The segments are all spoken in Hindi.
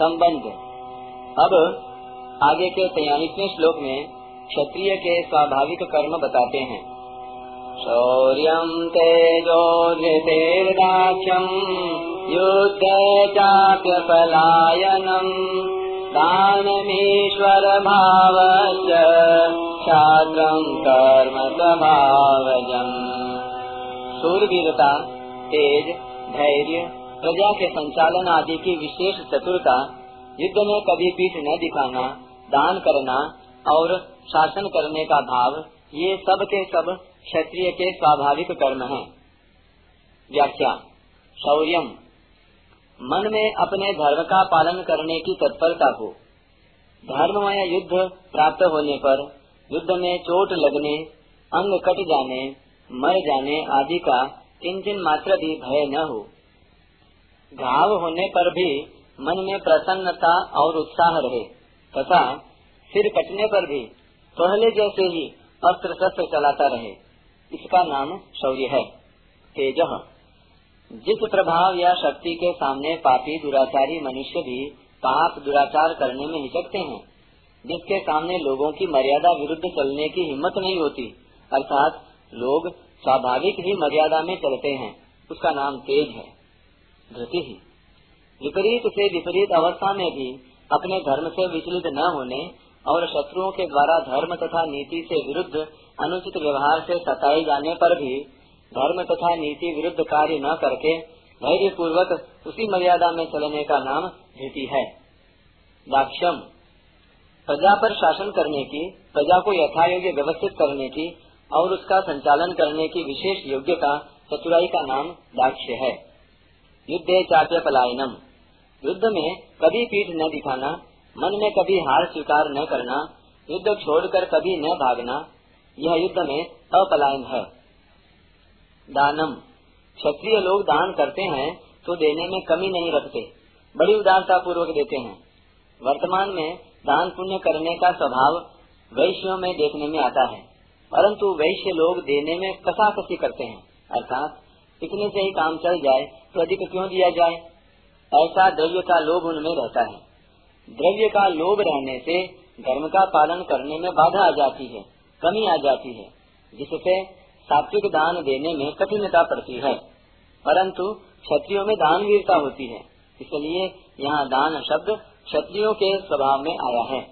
संबंध। अब आगे के तैयारीसवें श्लोक में क्षत्रिय के स्वाभाविक कर्म बताते हैं। शौर्य तेजो धृतेर्दाक्ष्यम युद्ध चाप्य पलायनम दानमीश्वर भाव छात्रम कर्म स्वभावजम सूरवीरता तेज, धैर्य प्रजा के संचालन आदि की विशेष चतुरता, युद्ध में कभी पीठ न दिखाना, दान करना और शासन करने का भाव, ये सब के सब क्षत्रिय के स्वाभाविक कर्म हैं। व्याख्या शौर्य मन में अपने धर्म का पालन करने की तत्परता हो धर्ममय युद्ध प्राप्त होने पर, युद्ध में चोट लगने, अंग कट जाने, मर जाने आदि का, किंचन मात्र भी भय न हो घाव होने पर भी मन में प्रसन्नता और उत्साह रहे। तथा सिर कटने पर भी पहले जैसे ही अस्त्र शस्त्र चलाता रहे। इसका नाम शौर्य है। तेज। जिस प्रभाव या शक्ति के सामने पापी, दुराचारी मनुष्य भी पाप, दुराचार करने में हिचकते हैं, जिसके सामने लोगों की मर्यादा विरुद्ध चलने की हिम्मत नहीं होती, अर्थात लोग स्वाभाविक ही मर्यादा में चलते हैं, उसका नाम तेज है। धृति ही। विपरीत से विपरीत अवस्था में भी अपने धर्म से विचलित न होने और शत्रुओं के द्वारा धर्म तथा नीति से विरुद्ध अनुचित व्यवहार से सताए जाने पर भी धर्म तथा नीति विरुद्ध कार्य न करके धैर्य पूर्वक उसी मर्यादा में चलने का नाम धृति है। दाक्षम प्रजा पर शासन करने की, प्रजा को यथायोग्य व्यवस्थित करने की और उसका संचालन करने की विशेष योग्यता चतुराई का नाम दाक्ष्य है। युद्धे चाप्य पलायनम। युद्ध में कभी पीठ न दिखाना, मन में कभी हार स्वीकार न करना, युद्ध छोड़कर कभी न भागना, यह युद्ध में अपलायन है। दानम। क्षत्रिय लोग दान करते हैं तो देने में कमी नहीं रखते, बड़ी उदारता पूर्वक देते हैं। वर्तमान में दान पुण्य करने का स्वभाव वैश्यों में देखने में आता है, परंतु वैश्य लोग देने में कसा कसी करते हैं, अर्थात इतने से ही काम चल जाए तो अधिक क्यों दिया जाए? ऐसा द्रव्य का लोभ उनमें रहता है। द्रव्य का लोभ रहने से धर्म का पालन करने में बाधा आ जाती है, कमी आ जाती है, जिससे सात्विक दान देने में कठिनता पड़ती है। परंतु क्षत्रियों में दान वीरता होती है, इसलिए यहाँ दान शब्द क्षत्रियों के स्वभाव में आया है।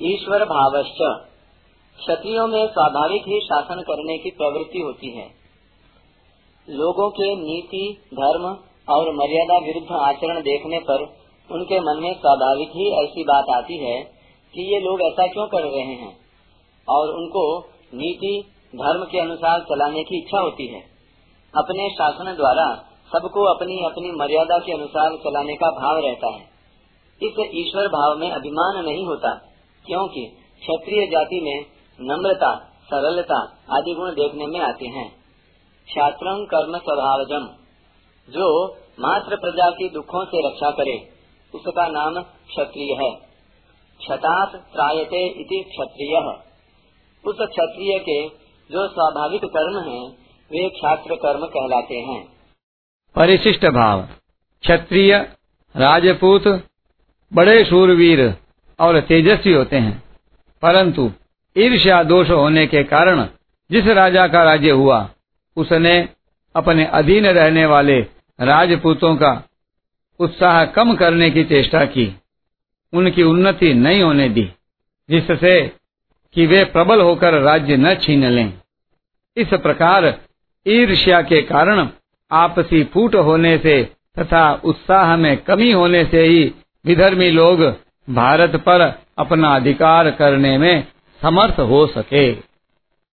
ईश्वर भावश्च। क्षत्रियों में स्वाभाविक ही शासन करने की प्रवृत्ति होती है। लोगों के नीति, धर्म और मर्यादा विरुद्ध आचरण देखने पर उनके मन में स्वाभाविक ही ऐसी बात आती है कि ये लोग ऐसा क्यों कर रहे हैं? और उनको नीति, धर्म के अनुसार चलाने की इच्छा होती है। अपने शासन द्वारा सबको अपनी अपनी मर्यादा के अनुसार चलाने का भाव रहता है। इस ईश्वर भाव में अभिमान नहीं होता, क्योंकि क्षत्रिय जाति में नम्रता, सरलता आदि गुण देखने में आते हैं। छात्र कर्म स्वभावजम जो मात्र प्रजा की दुखों से रक्षा करे, उसका नाम क्षत्रिय है। क्षतात त्रायते इति क्षत्रिय। उस क्षत्रिय के जो स्वाभाविक कर्म हैं, वे छात्र कर्म कहलाते हैं। परिशिष्ट भाव। क्षत्रिय, राजपूत, बड़े शूरवीर और तेजस्वी होते हैं। परंतु ईर्ष्या दोष होने के कारण जिस राजा का राज्य हुआ उसने अपने अधीन रहने वाले राजपूतों का उत्साह कम करने की चेष्टा की। उनकी उन्नति नहीं होने दी, जिससे कि वे प्रबल होकर राज्य न छीन लें। इस प्रकार ईर्ष्या के कारण आपसी फूट होने से तथा उत्साह में कमी होने से ही विधर्मी लोग भारत पर अपना अधिकार करने में समर्थ हो सके।